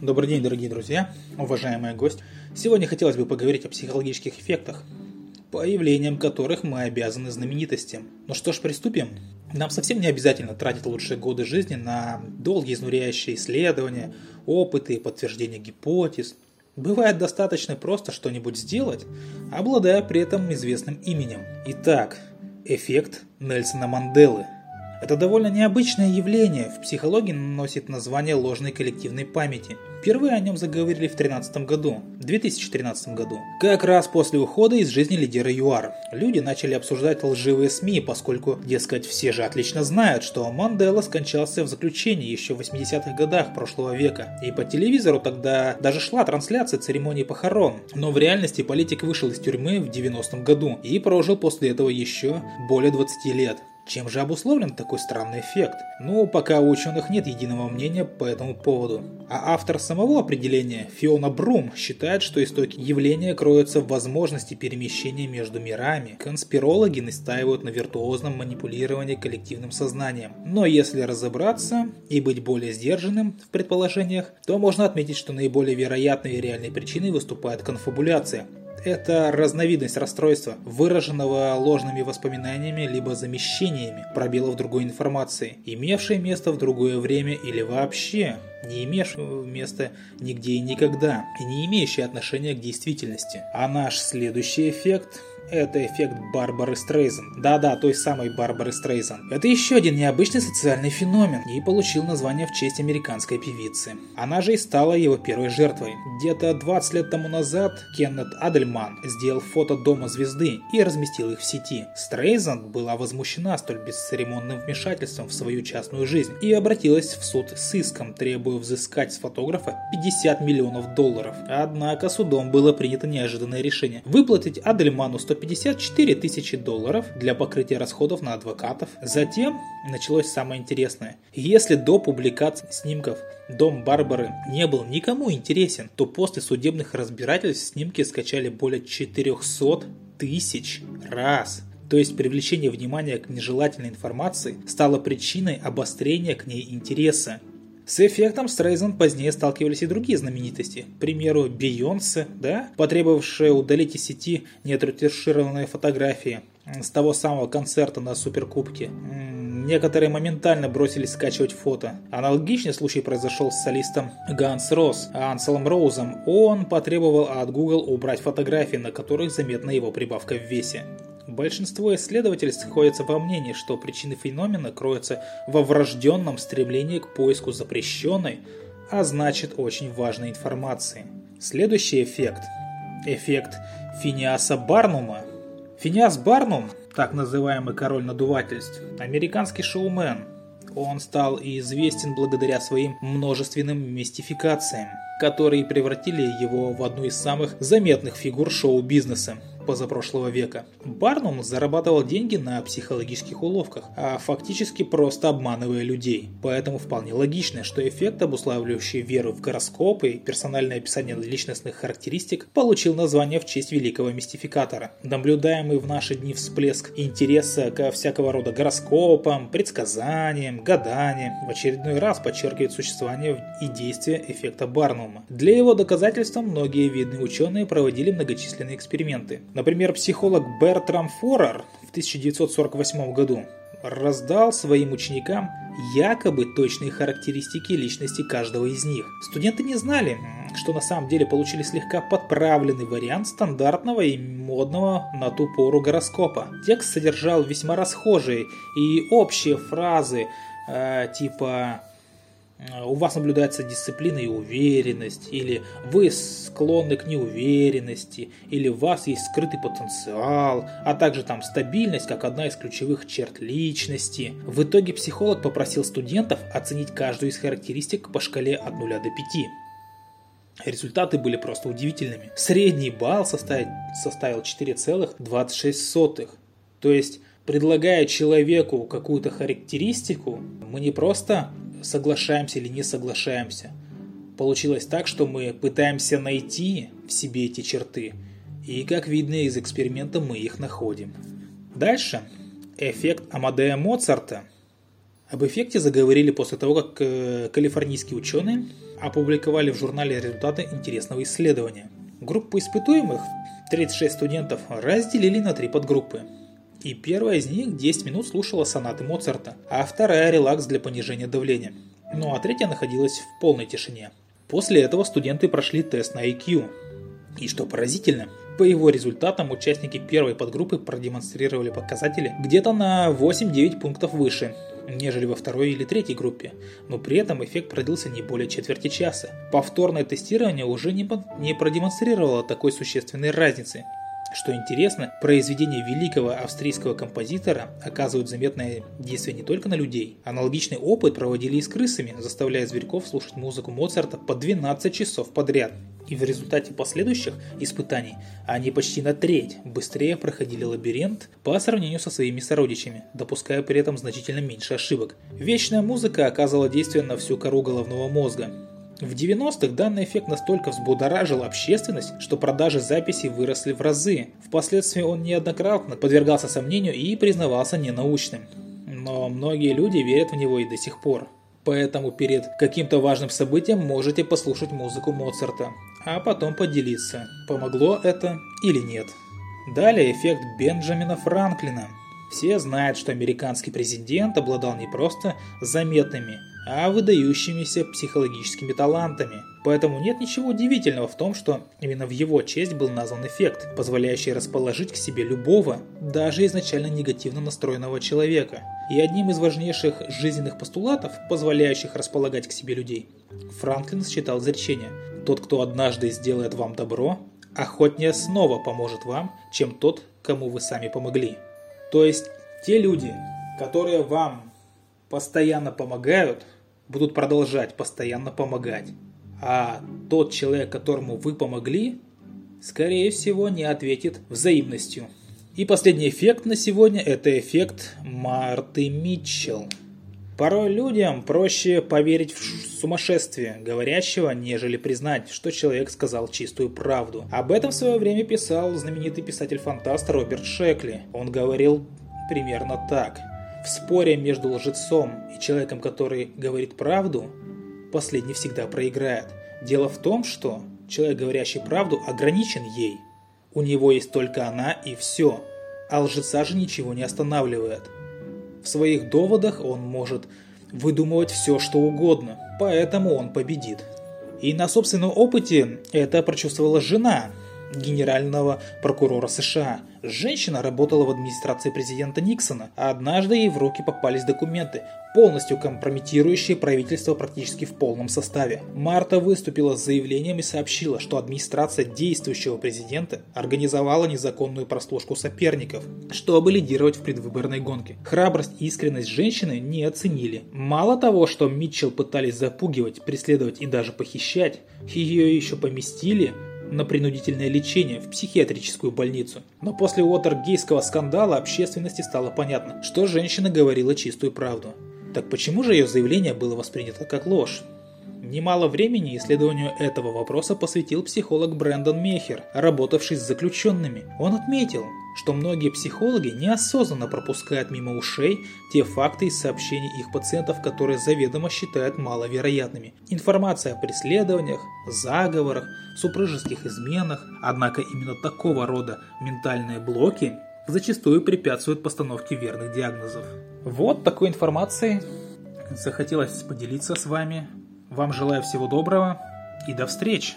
Добрый день, дорогие друзья, уважаемый гость. Сегодня хотелось бы поговорить о психологических эффектах, появлением которых мы обязаны знаменитостям. Ну что ж, приступим. Нам совсем не обязательно тратить лучшие годы жизни на долгие изнуряющие исследования, опыты и подтверждение гипотез. Бывает достаточно просто что-нибудь сделать, обладая при этом известным именем. Итак, эффект Нельсона Манделы – это довольно необычное явление, в психологии носит название ложной коллективной памяти. Впервые о нем заговорили в 2013 году, 2013 году, как раз после ухода из жизни лидера ЮАР. Люди начали обсуждать лживые СМИ, поскольку, дескать, все же отлично знают, что Мандела скончался в заключении еще в 80-х годах прошлого века. И по телевизору тогда даже шла трансляция церемонии похорон. Но в реальности политик вышел из тюрьмы в 90-м году и прожил после этого еще более 20 лет. Чем же обусловлен такой странный эффект? Ну, пока у ученых нет единого мнения по этому поводу. А автор самого определения, Фиона Брум, считает, что истоки явления кроются в возможности перемещения между мирами. Конспирологи настаивают на виртуозном манипулировании коллективным сознанием. Но если разобраться и быть более сдержанным в предположениях, то можно отметить, что наиболее вероятной и реальной причиной выступает конфабуляция, это разновидность расстройства, выраженного ложными воспоминаниями либо замещениями пробелов другой информации, имевшей место в другое время или вообще не имевшего места нигде и никогда, и не имеющей отношения к действительности. А наш следующий эффект это эффект Барбары Стрейзен. Да-да, той самой Барбары Стрейзен. Это еще один необычный социальный феномен и получил название в честь американской певицы. Она же и стала его первой жертвой. Где-то 20 лет тому назад Кеннет Адельман сделал фото дома звезды и разместил их в сети. Стрейзен была возмущена столь бесцеремонным вмешательством в свою частную жизнь и обратилась в суд с иском, требуя взыскать с фотографа 50 миллионов долларов. Однако судом было принято неожиданное решение выплатить Адельману 150 154 тысячи долларов для покрытия расходов на адвокатов. Затем началось самое интересное. Если до публикации снимков дом Барбары не был никому интересен, то после судебных разбирательств снимки скачали более 400 тысяч раз. То есть привлечение внимания к нежелательной информации стало причиной обострения к ней интереса. С эффектом Стрейзен позднее сталкивались и другие знаменитости. К примеру, Бейонсе, да, потребовавшая удалить из сети неотретушированные фотографии с того самого концерта на Суперкубке. Некоторые моментально бросились скачивать фото. Аналогичный случай произошел с солистом Ганс Росс, Анселом Роузом. Он потребовал от Google убрать фотографии, на которых заметна его прибавка в весе. Большинство исследователей сходятся во мнении, что причины феномена кроются во врожденном стремлении к поиску запрещенной, а значит очень важной информации. Следующий эффект – эффект Финиаса Барнума. Финиас Барнум, так называемый король надувательств, американский шоумен. Он стал известен благодаря своим множественным мистификациям, которые превратили его в одну из самых заметных фигур шоу-бизнеса позапрошлого века. Барнум зарабатывал деньги на психологических уловках, а фактически просто обманывая людей. Поэтому вполне логично, что эффект, обуславливающий веру в гороскопы и персональное описание личностных характеристик, получил название в честь великого мистификатора. Наблюдаемый в наши дни всплеск интереса ко всякого рода гороскопам, предсказаниям, гаданиям в очередной раз подчеркивает существование и действие эффекта Барнума. Для его доказательства многие видные ученые проводили многочисленные эксперименты. Например, психолог Бертрам Форер в 1948 году раздал своим ученикам якобы точные характеристики личности каждого из них. Студенты не знали, что на самом деле получили слегка подправленный вариант стандартного и модного на ту пору гороскопа. Текст содержал весьма расхожие и общие фразы э, типа у вас наблюдается дисциплина и уверенность, или вы склонны к неуверенности, или у вас есть скрытый потенциал, а также там стабильность как одна из ключевых черт личности. В итоге психолог попросил студентов оценить каждую из характеристик по шкале от 0 до 5. Результаты были просто удивительными. Средний балл составил, составил 4,26. То есть, предлагая человеку какую-то характеристику, мы не просто соглашаемся или не соглашаемся. Получилось так, что мы пытаемся найти в себе эти черты, и, как видно из эксперимента, мы их находим. Дальше эффект Амадея Моцарта. Об эффекте заговорили после того, как э, калифорнийские ученые опубликовали в журнале результаты интересного исследования. Группу испытуемых, 36 студентов, разделили на три подгруппы. И первая из них 10 минут слушала сонаты Моцарта, а вторая – релакс для понижения давления. Ну а третья находилась в полной тишине. После этого студенты прошли тест на IQ. И что поразительно, по его результатам участники первой подгруппы продемонстрировали показатели где-то на 8-9 пунктов выше, нежели во второй или третьей группе, но при этом эффект продлился не более четверти часа. Повторное тестирование уже не, не продемонстрировало такой существенной разницы. Что интересно, произведения великого австрийского композитора оказывают заметное действие не только на людей. Аналогичный опыт проводили и с крысами, заставляя зверьков слушать музыку Моцарта по 12 часов подряд. И в результате последующих испытаний они почти на треть быстрее проходили лабиринт по сравнению со своими сородичами, допуская при этом значительно меньше ошибок. Вечная музыка оказывала действие на всю кору головного мозга, в 90-х данный эффект настолько взбудоражил общественность, что продажи записей выросли в разы. Впоследствии он неоднократно подвергался сомнению и признавался ненаучным. Но многие люди верят в него и до сих пор. Поэтому перед каким-то важным событием можете послушать музыку Моцарта, а потом поделиться, помогло это или нет. Далее эффект Бенджамина Франклина. Все знают, что американский президент обладал не просто заметными, а выдающимися психологическими талантами. Поэтому нет ничего удивительного в том, что именно в его честь был назван эффект, позволяющий расположить к себе любого, даже изначально негативно настроенного человека. И одним из важнейших жизненных постулатов, позволяющих располагать к себе людей, Франклин считал изречение «Тот, кто однажды сделает вам добро, охотнее снова поможет вам, чем тот, кому вы сами помогли». То есть те люди, которые вам постоянно помогают, будут продолжать постоянно помогать. А тот человек, которому вы помогли, скорее всего не ответит взаимностью. И последний эффект на сегодня – это эффект Марты Митчелл. Порой людям проще поверить в сумасшествие говорящего, нежели признать, что человек сказал чистую правду. Об этом в свое время писал знаменитый писатель-фантаст Роберт Шекли. Он говорил примерно так – в споре между лжецом и человеком, который говорит правду, последний всегда проиграет. Дело в том, что человек, говорящий правду, ограничен ей. У него есть только она и все, а лжеца же ничего не останавливает. В своих доводах он может выдумывать все, что угодно, поэтому он победит. И на собственном опыте это прочувствовала жена, генерального прокурора США. Женщина работала в администрации президента Никсона, а однажды ей в руки попались документы, полностью компрометирующие правительство практически в полном составе. Марта выступила с заявлением и сообщила, что администрация действующего президента организовала незаконную прослушку соперников, чтобы лидировать в предвыборной гонке. Храбрость и искренность женщины не оценили. Мало того, что Митчелл пытались запугивать, преследовать и даже похищать, ее еще поместили на принудительное лечение в психиатрическую больницу. Но после Уотергейского скандала общественности стало понятно, что женщина говорила чистую правду. Так почему же ее заявление было воспринято как ложь? Немало времени исследованию этого вопроса посвятил психолог Брэндон Мехер, работавший с заключенными. Он отметил, что многие психологи неосознанно пропускают мимо ушей те факты из сообщений их пациентов, которые заведомо считают маловероятными. Информация о преследованиях, заговорах, супружеских изменах, однако именно такого рода ментальные блоки зачастую препятствуют постановке верных диагнозов. Вот такой информацией захотелось поделиться с вами. Вам желаю всего доброго и до встречи!